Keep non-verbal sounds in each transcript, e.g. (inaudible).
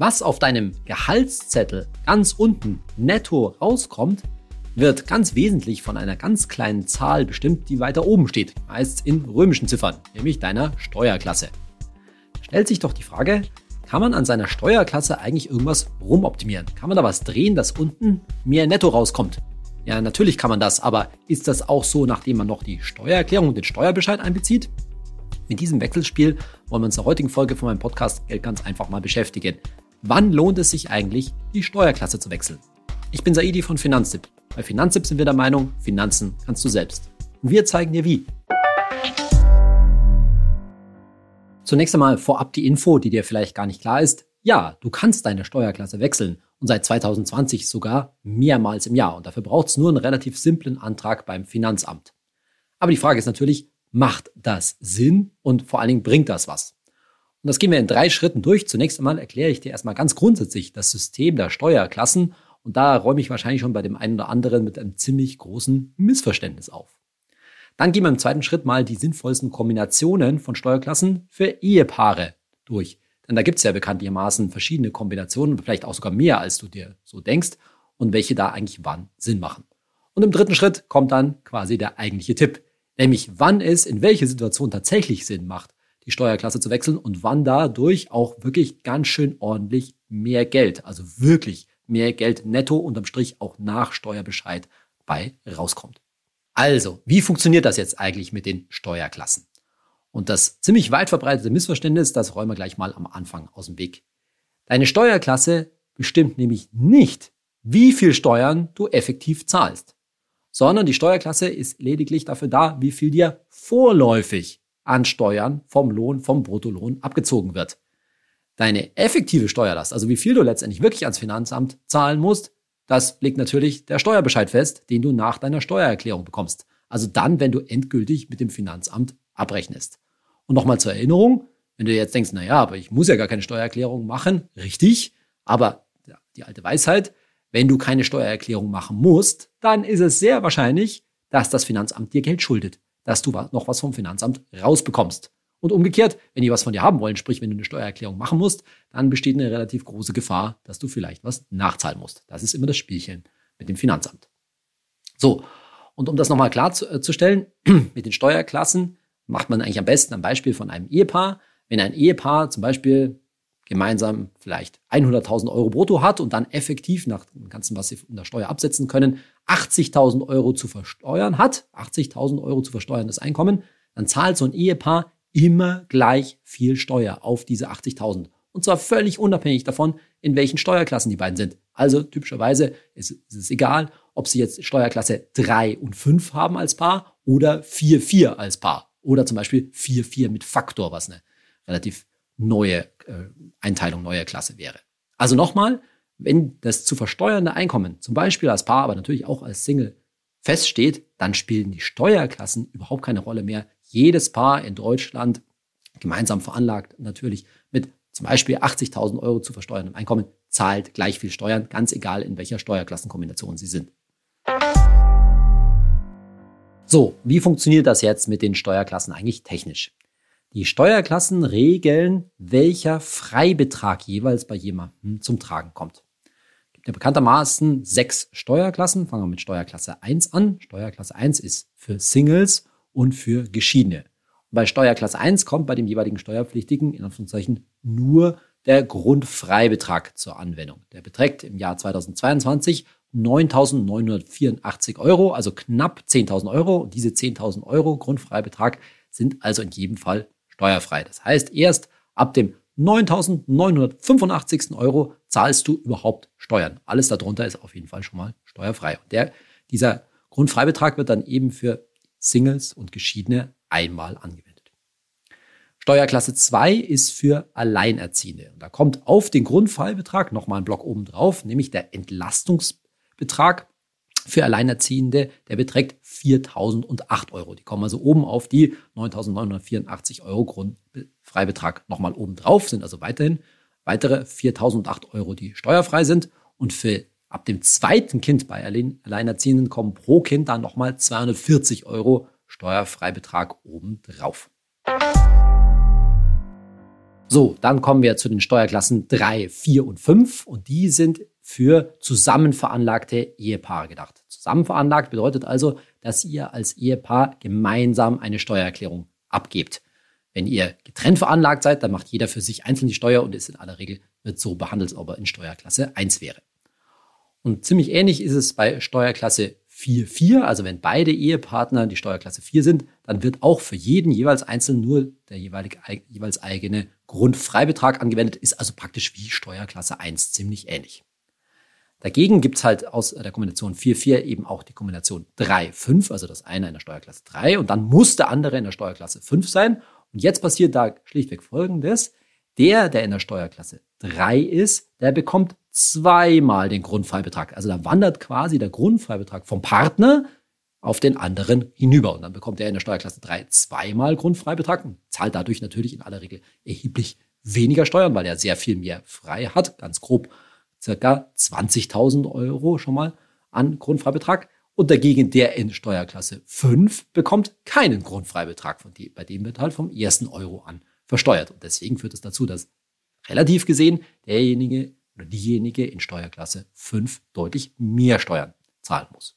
Was auf deinem Gehaltszettel ganz unten netto rauskommt, wird ganz wesentlich von einer ganz kleinen Zahl bestimmt, die weiter oben steht, meist in römischen Ziffern, nämlich deiner Steuerklasse. Stellt sich doch die Frage, kann man an seiner Steuerklasse eigentlich irgendwas rumoptimieren? Kann man da was drehen, dass unten mehr netto rauskommt? Ja, natürlich kann man das, aber ist das auch so, nachdem man noch die Steuererklärung und den Steuerbescheid einbezieht? Mit diesem Wechselspiel wollen wir uns in der heutigen Folge von meinem Podcast Geld ganz einfach mal beschäftigen. Wann lohnt es sich eigentlich, die Steuerklasse zu wechseln? Ich bin Saidi von Finanztipp. Bei Finanztipp sind wir der Meinung, Finanzen kannst du selbst. Und wir zeigen dir wie. Zunächst einmal vorab die Info, die dir vielleicht gar nicht klar ist. Ja, du kannst deine Steuerklasse wechseln und seit 2020 sogar mehrmals im Jahr. Und dafür braucht es nur einen relativ simplen Antrag beim Finanzamt. Aber die Frage ist natürlich, macht das Sinn und vor allen Dingen bringt das was? Und das gehen wir in drei Schritten durch. Zunächst einmal erkläre ich dir erstmal ganz grundsätzlich das System der Steuerklassen und da räume ich wahrscheinlich schon bei dem einen oder anderen mit einem ziemlich großen Missverständnis auf. Dann gehen wir im zweiten Schritt mal die sinnvollsten Kombinationen von Steuerklassen für Ehepaare durch. Denn da gibt es ja bekanntlichermaßen verschiedene Kombinationen, vielleicht auch sogar mehr, als du dir so denkst, und welche da eigentlich wann Sinn machen. Und im dritten Schritt kommt dann quasi der eigentliche Tipp, nämlich wann es in welche Situation tatsächlich Sinn macht, die Steuerklasse zu wechseln und wann dadurch auch wirklich ganz schön ordentlich mehr Geld, also wirklich mehr Geld netto unterm Strich auch nach Steuerbescheid bei rauskommt. Also, wie funktioniert das jetzt eigentlich mit den Steuerklassen? Und das ziemlich weit verbreitete Missverständnis, das räumen wir gleich mal am Anfang aus dem Weg. Deine Steuerklasse bestimmt nämlich nicht, wie viel Steuern du effektiv zahlst, sondern die Steuerklasse ist lediglich dafür da, wie viel dir vorläufig an Steuern vom Lohn, vom Bruttolohn abgezogen wird. Deine effektive Steuerlast, also wie viel du letztendlich wirklich ans Finanzamt zahlen musst, das legt natürlich der Steuerbescheid fest, den du nach deiner Steuererklärung bekommst. Also dann, wenn du endgültig mit dem Finanzamt abrechnest. Und nochmal zur Erinnerung, wenn du jetzt denkst, na ja, aber ich muss ja gar keine Steuererklärung machen, richtig, aber die alte Weisheit, wenn du keine Steuererklärung machen musst, dann ist es sehr wahrscheinlich, dass das Finanzamt dir Geld schuldet dass du noch was vom Finanzamt rausbekommst. Und umgekehrt, wenn die was von dir haben wollen, sprich, wenn du eine Steuererklärung machen musst, dann besteht eine relativ große Gefahr, dass du vielleicht was nachzahlen musst. Das ist immer das Spielchen mit dem Finanzamt. So. Und um das nochmal klarzustellen, äh, (clears throat) mit den Steuerklassen macht man eigentlich am besten am Beispiel von einem Ehepaar. Wenn ein Ehepaar zum Beispiel gemeinsam vielleicht 100.000 Euro brutto hat und dann effektiv nach dem Ganzen, was sie von der Steuer absetzen können, 80.000 Euro zu versteuern hat, 80.000 Euro zu versteuerndes Einkommen, dann zahlt so ein Ehepaar immer gleich viel Steuer auf diese 80.000. Und zwar völlig unabhängig davon, in welchen Steuerklassen die beiden sind. Also typischerweise ist, ist es egal, ob sie jetzt Steuerklasse 3 und 5 haben als Paar oder 4, 4 als Paar. Oder zum Beispiel 4, 4 mit Faktor, was eine relativ neue äh, Einteilung, neue Klasse wäre. Also nochmal, wenn das zu versteuernde Einkommen, zum Beispiel als Paar, aber natürlich auch als Single, feststeht, dann spielen die Steuerklassen überhaupt keine Rolle mehr. Jedes Paar in Deutschland, gemeinsam veranlagt natürlich mit zum Beispiel 80.000 Euro zu versteuerndem Einkommen, zahlt gleich viel Steuern, ganz egal in welcher Steuerklassenkombination sie sind. So, wie funktioniert das jetzt mit den Steuerklassen eigentlich technisch? Die Steuerklassen regeln, welcher Freibetrag jeweils bei jemandem zum Tragen kommt. Es gibt ja bekanntermaßen sechs Steuerklassen. Fangen wir mit Steuerklasse 1 an. Steuerklasse 1 ist für Singles und für Geschiedene. Und bei Steuerklasse 1 kommt bei dem jeweiligen Steuerpflichtigen in Anführungszeichen nur der Grundfreibetrag zur Anwendung. Der beträgt im Jahr 2022 9.984 Euro, also knapp 10.000 Euro. Und diese 10.000 Euro Grundfreibetrag sind also in jedem Fall steuerfrei. Das heißt, erst ab dem 9.985. Euro zahlst du überhaupt Steuern. Alles darunter ist auf jeden Fall schon mal steuerfrei. Und der, dieser Grundfreibetrag wird dann eben für Singles und Geschiedene einmal angewendet. Steuerklasse 2 ist für Alleinerziehende. Und da kommt auf den Grundfreibetrag nochmal ein Block oben drauf, nämlich der Entlastungsbetrag für Alleinerziehende, der beträgt 4.008 Euro. Die kommen also oben auf die 9.984 Euro Grundfreibetrag nochmal oben drauf, sind also weiterhin weitere 4.008 Euro, die steuerfrei sind. Und für ab dem zweiten Kind bei Alleinerziehenden kommen pro Kind dann nochmal 240 Euro Steuerfreibetrag oben drauf. So, dann kommen wir zu den Steuerklassen 3, 4 und 5 und die sind für zusammen veranlagte Ehepaare gedacht. Zusammen veranlagt bedeutet also, dass ihr als Ehepaar gemeinsam eine Steuererklärung abgebt. Wenn ihr getrennt veranlagt seid, dann macht jeder für sich einzeln die Steuer und ist in aller Regel wird so behandelt, als ob er in Steuerklasse 1 wäre. Und ziemlich ähnlich ist es bei Steuerklasse 4.4, also wenn beide Ehepartner die Steuerklasse 4 sind, dann wird auch für jeden jeweils einzeln nur der jeweilige, jeweils eigene Grundfreibetrag angewendet, ist also praktisch wie Steuerklasse 1 ziemlich ähnlich. Dagegen gibt's halt aus der Kombination 4-4 eben auch die Kombination 3-5, also das eine in der Steuerklasse 3 und dann muss der andere in der Steuerklasse 5 sein. Und jetzt passiert da schlichtweg Folgendes. Der, der in der Steuerklasse 3 ist, der bekommt zweimal den Grundfreibetrag. Also da wandert quasi der Grundfreibetrag vom Partner auf den anderen hinüber. Und dann bekommt er in der Steuerklasse 3 zweimal Grundfreibetrag und zahlt dadurch natürlich in aller Regel erheblich weniger Steuern, weil er sehr viel mehr frei hat. Ganz grob circa 20.000 Euro schon mal an Grundfreibetrag. Und dagegen der in Steuerklasse 5 bekommt keinen Grundfreibetrag. Von die, bei dem wird halt vom ersten Euro an versteuert. Und deswegen führt es das dazu, dass relativ gesehen derjenige oder diejenige in Steuerklasse 5 deutlich mehr Steuern zahlen muss.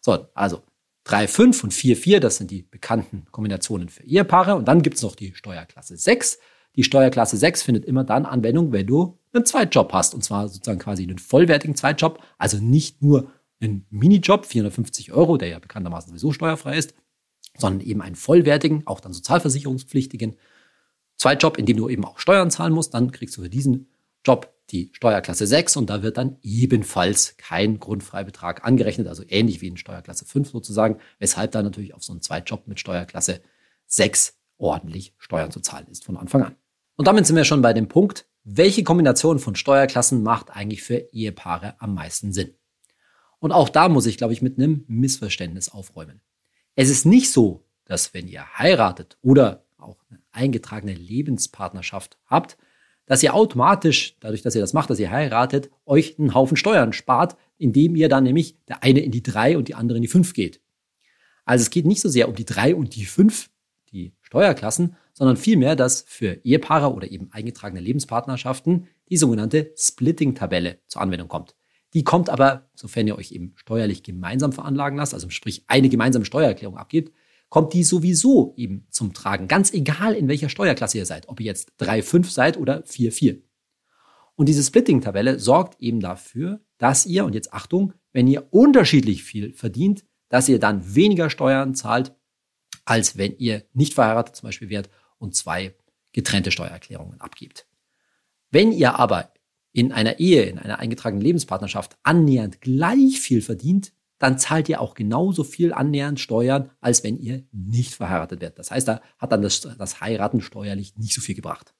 So, also 3, 5 und 4, 4, das sind die bekannten Kombinationen für Ehepaare. Und dann gibt es noch die Steuerklasse 6. Die Steuerklasse 6 findet immer dann Anwendung, wenn du einen Zweitjob hast. Und zwar sozusagen quasi einen vollwertigen Zweitjob. Also nicht nur einen Minijob, 450 Euro, der ja bekanntermaßen sowieso steuerfrei ist, sondern eben einen vollwertigen, auch dann sozialversicherungspflichtigen Zweitjob, in dem du eben auch Steuern zahlen musst. Dann kriegst du für diesen Job die Steuerklasse 6 und da wird dann ebenfalls kein Grundfreibetrag angerechnet, also ähnlich wie in Steuerklasse 5 sozusagen, weshalb da natürlich auf so einen Zweitjob mit Steuerklasse 6 ordentlich Steuern zu zahlen ist von Anfang an. Und damit sind wir schon bei dem Punkt, welche Kombination von Steuerklassen macht eigentlich für Ehepaare am meisten Sinn? Und auch da muss ich, glaube ich, mit einem Missverständnis aufräumen. Es ist nicht so, dass wenn ihr heiratet oder auch eine eingetragene Lebenspartnerschaft habt, dass ihr automatisch, dadurch, dass ihr das macht, dass ihr heiratet, euch einen Haufen Steuern spart, indem ihr dann nämlich der eine in die drei und die andere in die fünf geht. Also es geht nicht so sehr um die drei und die fünf, die Steuerklassen, sondern vielmehr, dass für Ehepaare oder eben eingetragene Lebenspartnerschaften die sogenannte Splitting-Tabelle zur Anwendung kommt. Die kommt aber, sofern ihr euch eben steuerlich gemeinsam veranlagen lasst, also sprich eine gemeinsame Steuererklärung abgibt, kommt die sowieso eben zum Tragen. Ganz egal, in welcher Steuerklasse ihr seid, ob ihr jetzt 3,5 seid oder 4,4. Und diese Splitting-Tabelle sorgt eben dafür, dass ihr, und jetzt Achtung, wenn ihr unterschiedlich viel verdient, dass ihr dann weniger Steuern zahlt, als wenn ihr nicht verheiratet zum Beispiel wärt und zwei getrennte Steuererklärungen abgibt. Wenn ihr aber in einer Ehe, in einer eingetragenen Lebenspartnerschaft annähernd gleich viel verdient, dann zahlt ihr auch genauso viel annähernd Steuern, als wenn ihr nicht verheiratet werdet. Das heißt, da hat dann das, das Heiraten steuerlich nicht so viel gebracht.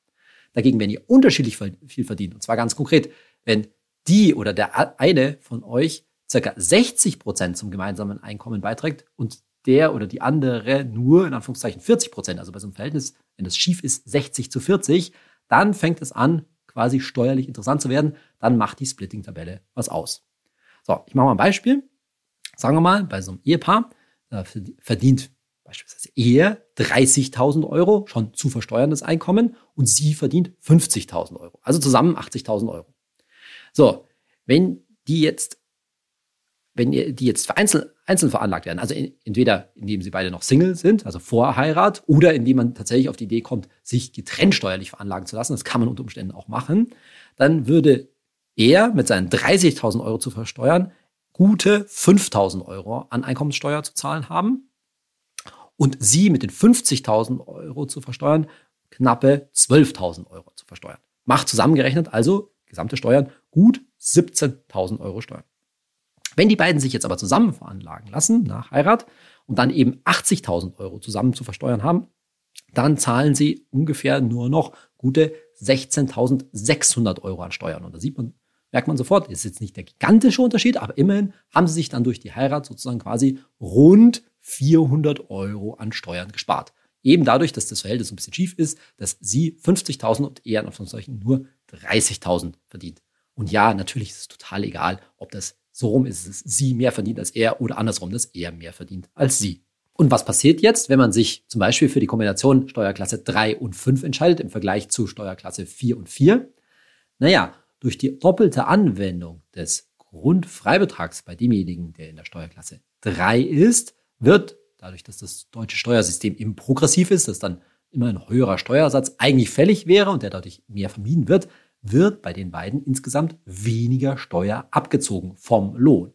Dagegen, wenn ihr unterschiedlich viel verdient, und zwar ganz konkret, wenn die oder der eine von euch circa 60 Prozent zum gemeinsamen Einkommen beiträgt und der oder die andere nur in Anführungszeichen 40 Prozent, also bei so einem Verhältnis, wenn das schief ist, 60 zu 40, dann fängt es an, quasi steuerlich interessant zu werden. Dann macht die Splitting-Tabelle was aus. So, ich mache mal ein Beispiel. Sagen wir mal, bei so einem Ehepaar äh, verdient beispielsweise er 30.000 Euro, schon zu versteuerndes Einkommen, und sie verdient 50.000 Euro. Also zusammen 80.000 Euro. So, wenn die jetzt, wenn ihr die jetzt einzeln, einzeln veranlagt werden, also in, entweder indem sie beide noch Single sind, also vor Heirat, oder indem man tatsächlich auf die Idee kommt, sich getrennt steuerlich veranlagen zu lassen, das kann man unter Umständen auch machen, dann würde er mit seinen 30.000 Euro zu versteuern gute 5000 Euro an Einkommenssteuer zu zahlen haben und Sie mit den 50.000 Euro zu versteuern knappe 12.000 Euro zu versteuern. Macht zusammengerechnet also gesamte Steuern gut 17.000 Euro Steuern. Wenn die beiden sich jetzt aber zusammen veranlagen lassen nach Heirat und dann eben 80.000 Euro zusammen zu versteuern haben, dann zahlen sie ungefähr nur noch gute 16.600 Euro an Steuern. Und da sieht man merkt man sofort, ist jetzt nicht der gigantische Unterschied, aber immerhin haben sie sich dann durch die Heirat sozusagen quasi rund 400 Euro an Steuern gespart. Eben dadurch, dass das Verhältnis ein bisschen schief ist, dass sie 50.000 und er in Anführungszeichen nur 30.000 verdient. Und ja, natürlich ist es total egal, ob das so rum ist, dass sie mehr verdient als er oder andersrum, dass er mehr verdient als sie. Und was passiert jetzt, wenn man sich zum Beispiel für die Kombination Steuerklasse 3 und 5 entscheidet im Vergleich zu Steuerklasse 4 und 4? Naja, durch die doppelte Anwendung des Grundfreibetrags bei demjenigen, der in der Steuerklasse 3 ist, wird, dadurch, dass das deutsche Steuersystem eben progressiv ist, dass dann immer ein höherer Steuersatz eigentlich fällig wäre und der dadurch mehr vermieden wird, wird bei den beiden insgesamt weniger Steuer abgezogen vom Lohn.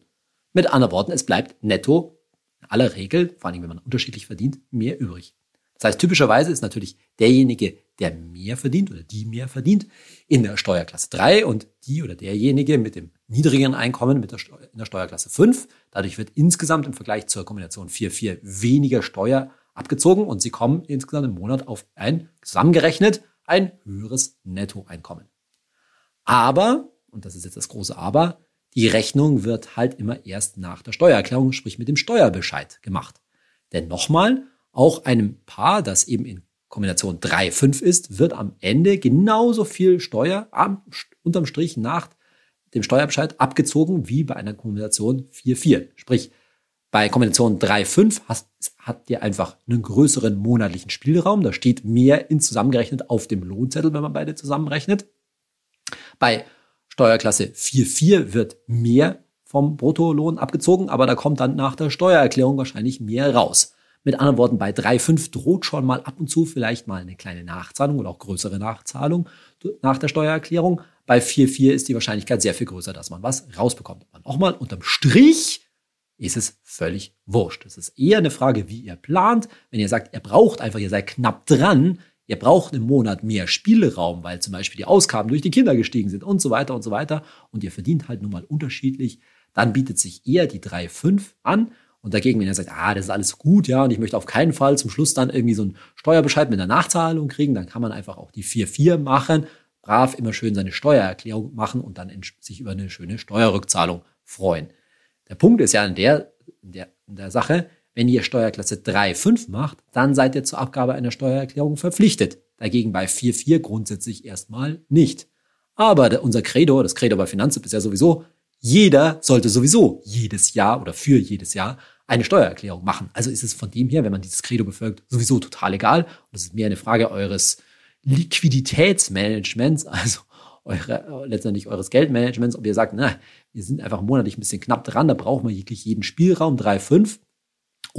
Mit anderen Worten, es bleibt netto in aller Regel, vor allem wenn man unterschiedlich verdient, mehr übrig. Das heißt, typischerweise ist natürlich derjenige, der mehr verdient oder die mehr verdient, in der Steuerklasse 3 und die oder derjenige mit dem niedrigeren Einkommen mit der in der Steuerklasse 5. Dadurch wird insgesamt im Vergleich zur Kombination 4-4 weniger Steuer abgezogen und sie kommen insgesamt im Monat auf ein, zusammengerechnet, ein höheres Nettoeinkommen. Aber, und das ist jetzt das große Aber, die Rechnung wird halt immer erst nach der Steuererklärung, sprich mit dem Steuerbescheid gemacht. Denn nochmal, auch einem Paar, das eben in Kombination 3, 5 ist, wird am Ende genauso viel Steuer am, unterm Strich nach dem Steuerbescheid abgezogen wie bei einer Kombination 4, 4. Sprich, bei Kombination 3, 5 hast, habt ihr einfach einen größeren monatlichen Spielraum. Da steht mehr in zusammengerechnet auf dem Lohnzettel, wenn man beide zusammenrechnet. Bei Steuerklasse 4.4 wird mehr vom Bruttolohn abgezogen, aber da kommt dann nach der Steuererklärung wahrscheinlich mehr raus. Mit anderen Worten, bei 3.5 droht schon mal ab und zu vielleicht mal eine kleine Nachzahlung oder auch größere Nachzahlung nach der Steuererklärung. Bei 4.4 ist die Wahrscheinlichkeit sehr viel größer, dass man was rausbekommt. Aber nochmal, unterm Strich ist es völlig wurscht. Es ist eher eine Frage, wie ihr plant. Wenn ihr sagt, ihr braucht einfach, ihr seid knapp dran, Ihr braucht im Monat mehr Spielraum, weil zum Beispiel die Ausgaben durch die Kinder gestiegen sind und so weiter und so weiter. Und ihr verdient halt nun mal unterschiedlich. Dann bietet sich eher die 3,5 an. Und dagegen, wenn ihr sagt, ah, das ist alles gut, ja, und ich möchte auf keinen Fall zum Schluss dann irgendwie so einen Steuerbescheid mit einer Nachzahlung kriegen, dann kann man einfach auch die 4,4 machen, brav immer schön seine Steuererklärung machen und dann sich über eine schöne Steuerrückzahlung freuen. Der Punkt ist ja in der, in der, in der Sache, wenn ihr Steuerklasse 3,5 macht, dann seid ihr zur Abgabe einer Steuererklärung verpflichtet. Dagegen bei 4,4 grundsätzlich erstmal nicht. Aber unser Credo, das Credo bei Finanzamt ist ja sowieso, jeder sollte sowieso jedes Jahr oder für jedes Jahr eine Steuererklärung machen. Also ist es von dem her, wenn man dieses Credo befolgt, sowieso total egal. Und es ist mehr eine Frage eures Liquiditätsmanagements, also eure, letztendlich eures Geldmanagements, ob ihr sagt, na, wir sind einfach monatlich ein bisschen knapp dran, da brauchen wir wirklich jeden Spielraum, 3,5.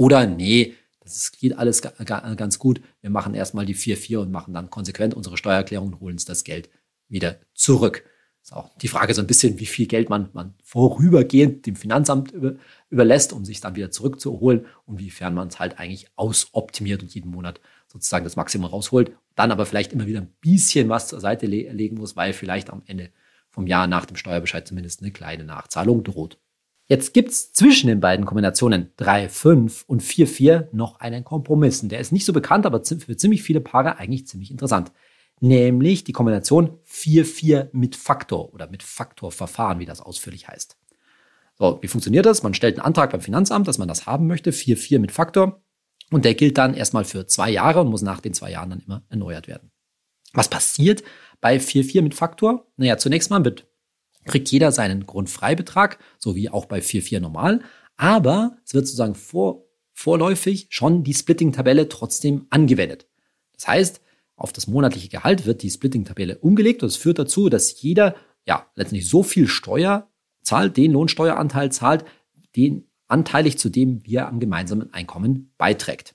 Oder nee, das geht alles ganz gut. Wir machen erstmal die 4-4 und machen dann konsequent unsere Steuererklärung und holen uns das Geld wieder zurück. Ist auch die Frage so ein bisschen, wie viel Geld man, man vorübergehend dem Finanzamt über, überlässt, um sich dann wieder zurückzuholen und wiefern man es halt eigentlich ausoptimiert und jeden Monat sozusagen das Maximum rausholt. Dann aber vielleicht immer wieder ein bisschen was zur Seite le legen muss, weil vielleicht am Ende vom Jahr nach dem Steuerbescheid zumindest eine kleine Nachzahlung droht. Jetzt gibt's zwischen den beiden Kombinationen 3-5 und 4-4 noch einen Kompromiss. Und der ist nicht so bekannt, aber für ziemlich viele Paare eigentlich ziemlich interessant. Nämlich die Kombination 4-4 mit Faktor oder mit Faktorverfahren, wie das ausführlich heißt. So, wie funktioniert das? Man stellt einen Antrag beim Finanzamt, dass man das haben möchte, 4-4 mit Faktor. Und der gilt dann erstmal für zwei Jahre und muss nach den zwei Jahren dann immer erneuert werden. Was passiert bei 4-4 mit Faktor? Naja, zunächst mal wird kriegt jeder seinen Grundfreibetrag, so wie auch bei 4.4 normal. Aber es wird sozusagen vor, vorläufig schon die Splitting-Tabelle trotzdem angewendet. Das heißt, auf das monatliche Gehalt wird die Splitting-Tabelle umgelegt und es führt dazu, dass jeder ja letztendlich so viel Steuer zahlt, den Lohnsteueranteil zahlt, den anteilig zu dem wir am gemeinsamen Einkommen beiträgt.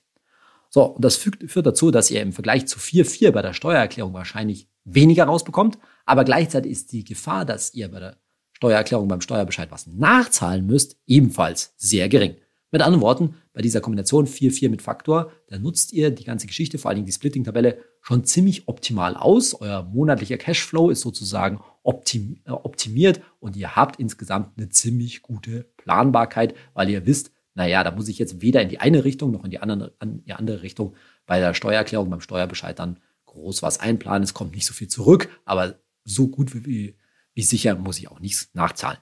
So, und das führt, führt dazu, dass ihr im Vergleich zu 4.4 bei der Steuererklärung wahrscheinlich weniger rausbekommt, aber gleichzeitig ist die Gefahr, dass ihr bei der Steuererklärung beim Steuerbescheid was nachzahlen müsst, ebenfalls sehr gering. Mit anderen Worten, bei dieser Kombination 4-4 mit Faktor, da nutzt ihr die ganze Geschichte, vor allen Dingen die Splitting-Tabelle, schon ziemlich optimal aus. Euer monatlicher Cashflow ist sozusagen optim äh, optimiert und ihr habt insgesamt eine ziemlich gute Planbarkeit, weil ihr wisst, naja, da muss ich jetzt weder in die eine Richtung noch in die andere, in die andere Richtung bei der Steuererklärung, beim Steuerbescheid dann groß was einplanen. Es kommt nicht so viel zurück, aber so gut wie, wie sicher muss ich auch nichts nachzahlen.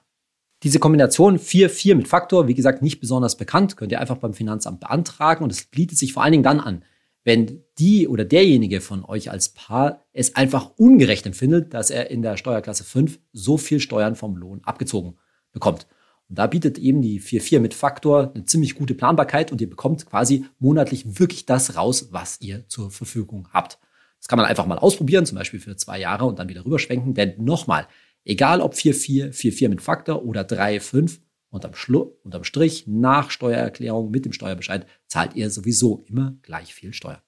Diese Kombination 4-4 mit Faktor, wie gesagt, nicht besonders bekannt, könnt ihr einfach beim Finanzamt beantragen und es bietet sich vor allen Dingen dann an, wenn die oder derjenige von euch als Paar es einfach ungerecht empfindet, dass er in der Steuerklasse 5 so viel Steuern vom Lohn abgezogen bekommt. Und da bietet eben die 4.4 mit Faktor eine ziemlich gute Planbarkeit und ihr bekommt quasi monatlich wirklich das raus, was ihr zur Verfügung habt. Das kann man einfach mal ausprobieren, zum Beispiel für zwei Jahre und dann wieder rüberschwenken. Denn nochmal, egal ob 4.4, 4.4 mit Faktor oder 3.5, unterm, unterm Strich nach Steuererklärung mit dem Steuerbescheid zahlt ihr sowieso immer gleich viel Steuer.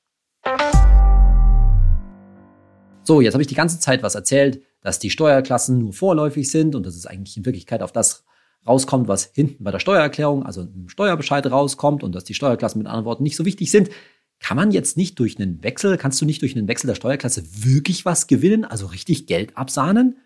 So, jetzt habe ich die ganze Zeit was erzählt, dass die Steuerklassen nur vorläufig sind und dass es eigentlich in Wirklichkeit auf das rauskommt, was hinten bei der Steuererklärung, also im Steuerbescheid rauskommt und dass die Steuerklassen mit anderen Worten nicht so wichtig sind. Kann man jetzt nicht durch einen Wechsel, kannst du nicht durch einen Wechsel der Steuerklasse wirklich was gewinnen, also richtig Geld absahnen?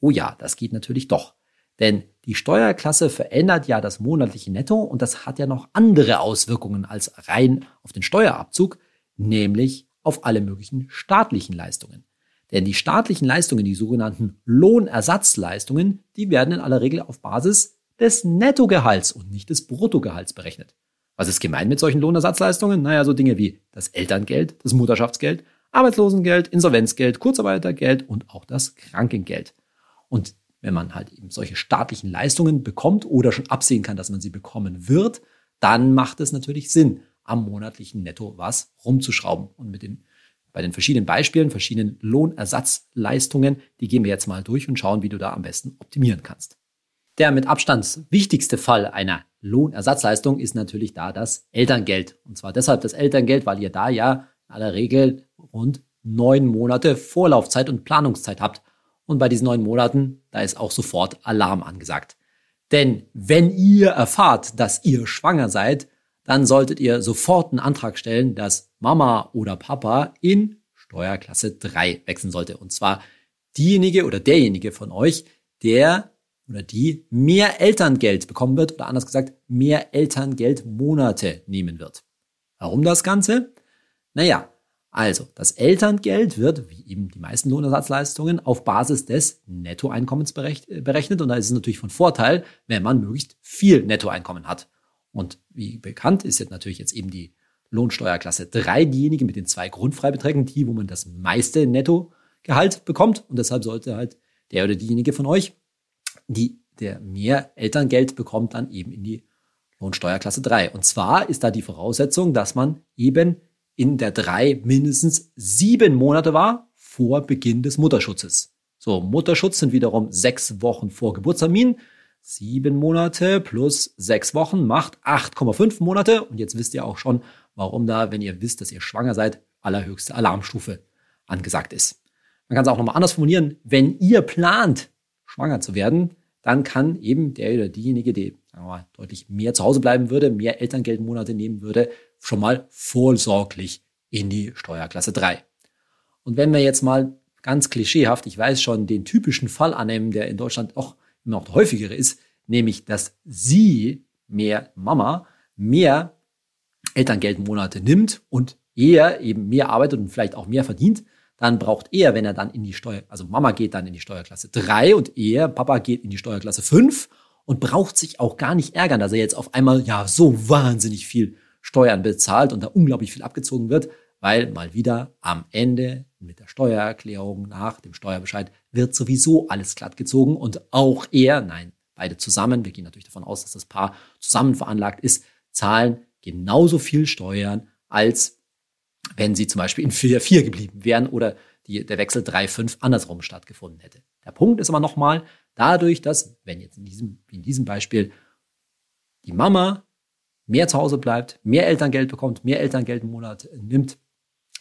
Oh ja, das geht natürlich doch. Denn die Steuerklasse verändert ja das monatliche Netto und das hat ja noch andere Auswirkungen als rein auf den Steuerabzug, nämlich auf alle möglichen staatlichen Leistungen. Denn die staatlichen Leistungen, die sogenannten Lohnersatzleistungen, die werden in aller Regel auf Basis des Nettogehalts und nicht des Bruttogehalts berechnet. Was ist gemeint mit solchen Lohnersatzleistungen? Naja, so Dinge wie das Elterngeld, das Mutterschaftsgeld, Arbeitslosengeld, Insolvenzgeld, Kurzarbeitergeld und auch das Krankengeld. Und wenn man halt eben solche staatlichen Leistungen bekommt oder schon absehen kann, dass man sie bekommen wird, dann macht es natürlich Sinn, am monatlichen Netto was rumzuschrauben. Und mit den, bei den verschiedenen Beispielen, verschiedenen Lohnersatzleistungen, die gehen wir jetzt mal durch und schauen, wie du da am besten optimieren kannst. Der mit Abstand wichtigste Fall einer Lohnersatzleistung ist natürlich da das Elterngeld. Und zwar deshalb das Elterngeld, weil ihr da ja in aller Regel rund neun Monate Vorlaufzeit und Planungszeit habt. Und bei diesen neun Monaten, da ist auch sofort Alarm angesagt. Denn wenn ihr erfahrt, dass ihr schwanger seid, dann solltet ihr sofort einen Antrag stellen, dass Mama oder Papa in Steuerklasse 3 wechseln sollte. Und zwar diejenige oder derjenige von euch, der oder die mehr Elterngeld bekommen wird oder anders gesagt mehr Elterngeldmonate nehmen wird. Warum das Ganze? Naja, also, das Elterngeld wird, wie eben die meisten Lohnersatzleistungen, auf Basis des Nettoeinkommens berechnet. Und da ist es natürlich von Vorteil, wenn man möglichst viel Nettoeinkommen hat. Und wie bekannt ist jetzt natürlich jetzt eben die Lohnsteuerklasse 3 diejenige mit den zwei Grundfreibeträgen, die, wo man das meiste Nettogehalt bekommt. Und deshalb sollte halt der oder diejenige von euch, die der mehr Elterngeld bekommt, dann eben in die Lohnsteuerklasse 3. Und zwar ist da die Voraussetzung, dass man eben in der drei mindestens sieben Monate war vor Beginn des Mutterschutzes. So, Mutterschutz sind wiederum sechs Wochen vor Geburtstermin. Sieben Monate plus sechs Wochen macht 8,5 Monate. Und jetzt wisst ihr auch schon, warum da, wenn ihr wisst, dass ihr schwanger seid, allerhöchste Alarmstufe angesagt ist. Man kann es auch nochmal anders formulieren. Wenn ihr plant, schwanger zu werden, dann kann eben der oder diejenige, die mal, deutlich mehr zu Hause bleiben würde, mehr Elterngeldmonate nehmen würde, schon mal vorsorglich in die Steuerklasse 3. Und wenn wir jetzt mal ganz klischeehaft, ich weiß schon, den typischen Fall annehmen, der in Deutschland auch immer noch häufiger ist, nämlich, dass sie mehr Mama mehr Elterngeldmonate nimmt und er eben mehr arbeitet und vielleicht auch mehr verdient, dann braucht er, wenn er dann in die Steuer, also Mama geht dann in die Steuerklasse 3 und er, Papa geht in die Steuerklasse 5 und braucht sich auch gar nicht ärgern, dass er jetzt auf einmal ja so wahnsinnig viel Steuern bezahlt und da unglaublich viel abgezogen wird, weil mal wieder am Ende mit der Steuererklärung nach dem Steuerbescheid wird sowieso alles glatt gezogen und auch er, nein, beide zusammen, wir gehen natürlich davon aus, dass das Paar zusammen veranlagt ist, zahlen genauso viel Steuern, als wenn sie zum Beispiel in 4-4 geblieben wären oder die, der Wechsel 3-5 andersrum stattgefunden hätte. Der Punkt ist aber nochmal, dadurch, dass, wenn jetzt in diesem, in diesem Beispiel, die Mama mehr zu Hause bleibt, mehr Elterngeld bekommt, mehr Elterngeld im Monat nimmt,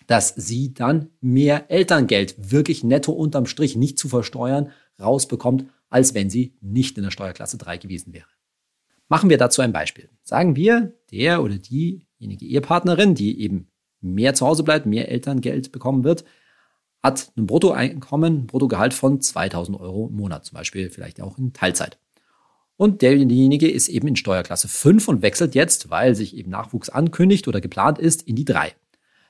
dass sie dann mehr Elterngeld wirklich netto unterm Strich nicht zu versteuern rausbekommt, als wenn sie nicht in der Steuerklasse 3 gewesen wäre. Machen wir dazu ein Beispiel. Sagen wir, der oder diejenige Ehepartnerin, die eben mehr zu Hause bleibt, mehr Elterngeld bekommen wird, hat ein Bruttoeinkommen, ein Bruttogehalt von 2000 Euro im Monat, zum Beispiel vielleicht auch in Teilzeit. Und derjenige ist eben in Steuerklasse 5 und wechselt jetzt, weil sich eben Nachwuchs ankündigt oder geplant ist, in die 3.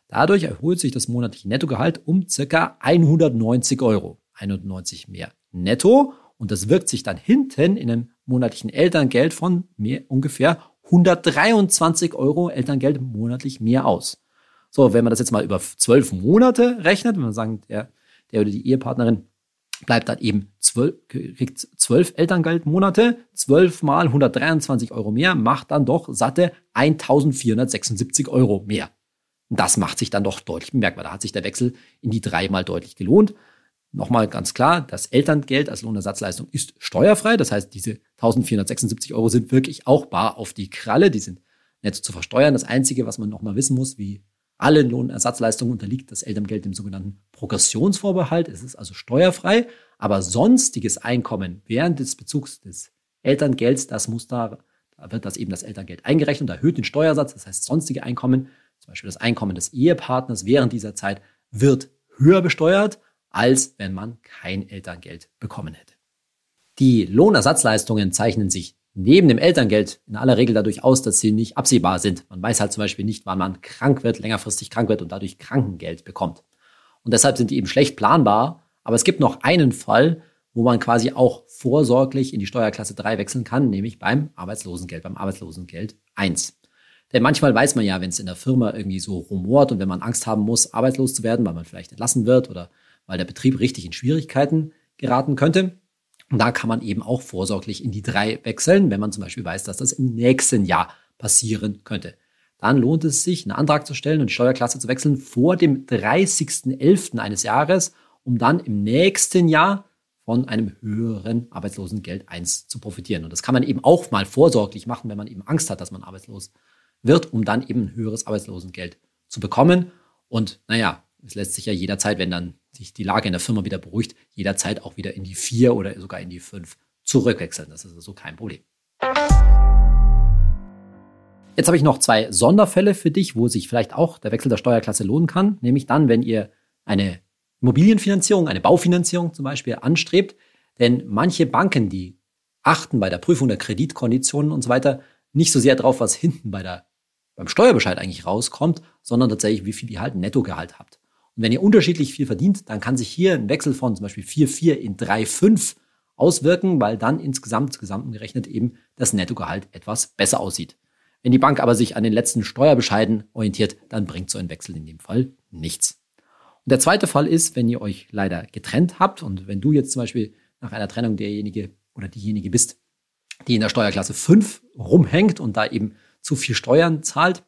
Dadurch erholt sich das monatliche Nettogehalt um circa 190 Euro. 190 mehr netto. Und das wirkt sich dann hinten in einem monatlichen Elterngeld von mehr, ungefähr 123 Euro Elterngeld monatlich mehr aus. So, wenn man das jetzt mal über zwölf Monate rechnet, wenn man sagt, der, der oder die Ehepartnerin bleibt dann eben zwölf, kriegt zwölf Elterngeldmonate, zwölf mal 123 Euro mehr, macht dann doch satte 1476 Euro mehr. Und das macht sich dann doch deutlich bemerkbar. Da hat sich der Wechsel in die drei mal deutlich gelohnt. Nochmal ganz klar, das Elterngeld als Lohnersatzleistung ist steuerfrei. Das heißt, diese 1476 Euro sind wirklich auch bar auf die Kralle. Die sind netto zu versteuern. Das Einzige, was man nochmal wissen muss, wie alle Lohnersatzleistungen unterliegt das Elterngeld dem sogenannten Progressionsvorbehalt. Es ist also steuerfrei, aber sonstiges Einkommen während des Bezugs des Elterngelds, das muss da, da wird das eben das Elterngeld eingerechnet und erhöht den Steuersatz. Das heißt, sonstige Einkommen, zum Beispiel das Einkommen des Ehepartners während dieser Zeit, wird höher besteuert, als wenn man kein Elterngeld bekommen hätte. Die Lohnersatzleistungen zeichnen sich neben dem Elterngeld in aller Regel dadurch aus, dass sie nicht absehbar sind. Man weiß halt zum Beispiel nicht, wann man krank wird, längerfristig krank wird und dadurch Krankengeld bekommt. Und deshalb sind die eben schlecht planbar. Aber es gibt noch einen Fall, wo man quasi auch vorsorglich in die Steuerklasse 3 wechseln kann, nämlich beim Arbeitslosengeld, beim Arbeitslosengeld 1. Denn manchmal weiß man ja, wenn es in der Firma irgendwie so rumort und wenn man Angst haben muss, arbeitslos zu werden, weil man vielleicht entlassen wird oder weil der Betrieb richtig in Schwierigkeiten geraten könnte, da kann man eben auch vorsorglich in die drei wechseln, wenn man zum Beispiel weiß, dass das im nächsten Jahr passieren könnte. Dann lohnt es sich, einen Antrag zu stellen und die Steuerklasse zu wechseln vor dem 30.11. eines Jahres, um dann im nächsten Jahr von einem höheren Arbeitslosengeld 1 zu profitieren. Und das kann man eben auch mal vorsorglich machen, wenn man eben Angst hat, dass man arbeitslos wird, um dann eben ein höheres Arbeitslosengeld zu bekommen. Und naja, es lässt sich ja jederzeit, wenn dann sich die Lage in der Firma wieder beruhigt, jederzeit auch wieder in die vier oder sogar in die fünf zurückwechseln. Das ist also kein Problem. Jetzt habe ich noch zwei Sonderfälle für dich, wo sich vielleicht auch der Wechsel der Steuerklasse lohnen kann. Nämlich dann, wenn ihr eine Immobilienfinanzierung, eine Baufinanzierung zum Beispiel anstrebt. Denn manche Banken, die achten bei der Prüfung der Kreditkonditionen und so weiter nicht so sehr drauf, was hinten bei der, beim Steuerbescheid eigentlich rauskommt, sondern tatsächlich, wie viel ihr halt Nettogehalt habt. Und wenn ihr unterschiedlich viel verdient, dann kann sich hier ein Wechsel von zum Beispiel 4,4 in 3,5 auswirken, weil dann insgesamt, gesamten gerechnet eben das Nettogehalt etwas besser aussieht. Wenn die Bank aber sich an den letzten Steuerbescheiden orientiert, dann bringt so ein Wechsel in dem Fall nichts. Und der zweite Fall ist, wenn ihr euch leider getrennt habt und wenn du jetzt zum Beispiel nach einer Trennung derjenige oder diejenige bist, die in der Steuerklasse 5 rumhängt und da eben zu viel Steuern zahlt,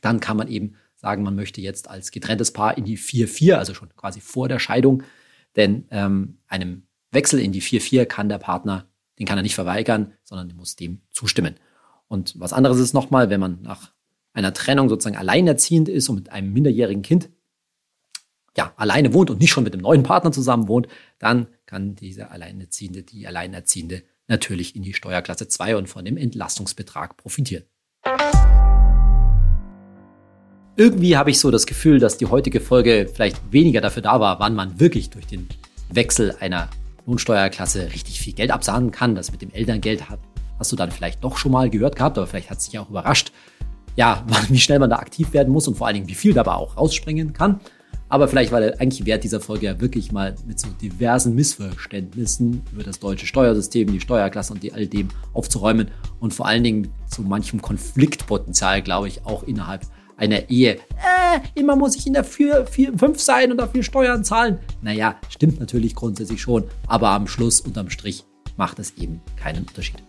dann kann man eben sagen, man möchte jetzt als getrenntes Paar in die 4-4, also schon quasi vor der Scheidung, denn ähm, einem Wechsel in die 4-4 kann der Partner, den kann er nicht verweigern, sondern muss dem zustimmen. Und was anderes ist nochmal, wenn man nach einer Trennung sozusagen alleinerziehend ist und mit einem minderjährigen Kind ja, alleine wohnt und nicht schon mit einem neuen Partner zusammen wohnt, dann kann dieser Alleinerziehende, die Alleinerziehende natürlich in die Steuerklasse 2 und von dem Entlastungsbetrag profitieren. Irgendwie habe ich so das Gefühl, dass die heutige Folge vielleicht weniger dafür da war, wann man wirklich durch den Wechsel einer Lohnsteuerklasse richtig viel Geld absahnen kann. Das mit dem Elterngeld hat, hast du dann vielleicht doch schon mal gehört gehabt, aber vielleicht hat es dich auch überrascht, ja, (laughs) wie schnell man da aktiv werden muss und vor allen Dingen, wie viel dabei auch rausspringen kann. Aber vielleicht war der eigentliche Wert dieser Folge ja wirklich mal mit so diversen Missverständnissen über das deutsche Steuersystem, die Steuerklasse und die all dem aufzuräumen und vor allen Dingen zu manchem Konfliktpotenzial, glaube ich, auch innerhalb einer Ehe. Äh, immer muss ich in der 4, 4, 5 sein und dafür Steuern zahlen. Naja, stimmt natürlich grundsätzlich schon, aber am Schluss unterm Strich macht es eben keinen Unterschied.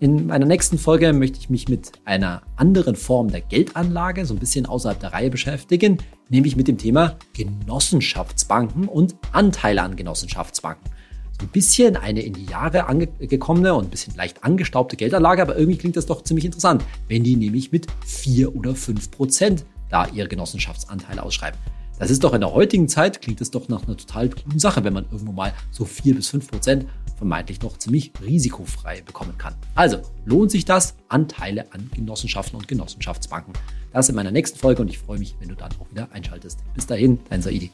In meiner nächsten Folge möchte ich mich mit einer anderen Form der Geldanlage so ein bisschen außerhalb der Reihe beschäftigen, nämlich mit dem Thema Genossenschaftsbanken und Anteile an Genossenschaftsbanken ein bisschen eine in die Jahre angekommene und ein bisschen leicht angestaubte Geldanlage, aber irgendwie klingt das doch ziemlich interessant, wenn die nämlich mit vier oder fünf Prozent da ihre Genossenschaftsanteile ausschreiben. Das ist doch in der heutigen Zeit, klingt es doch nach einer total guten Sache, wenn man irgendwo mal so vier bis fünf Prozent vermeintlich noch ziemlich risikofrei bekommen kann. Also lohnt sich das? Anteile an Genossenschaften und Genossenschaftsbanken. Das in meiner nächsten Folge und ich freue mich, wenn du dann auch wieder einschaltest. Bis dahin, dein Saidi.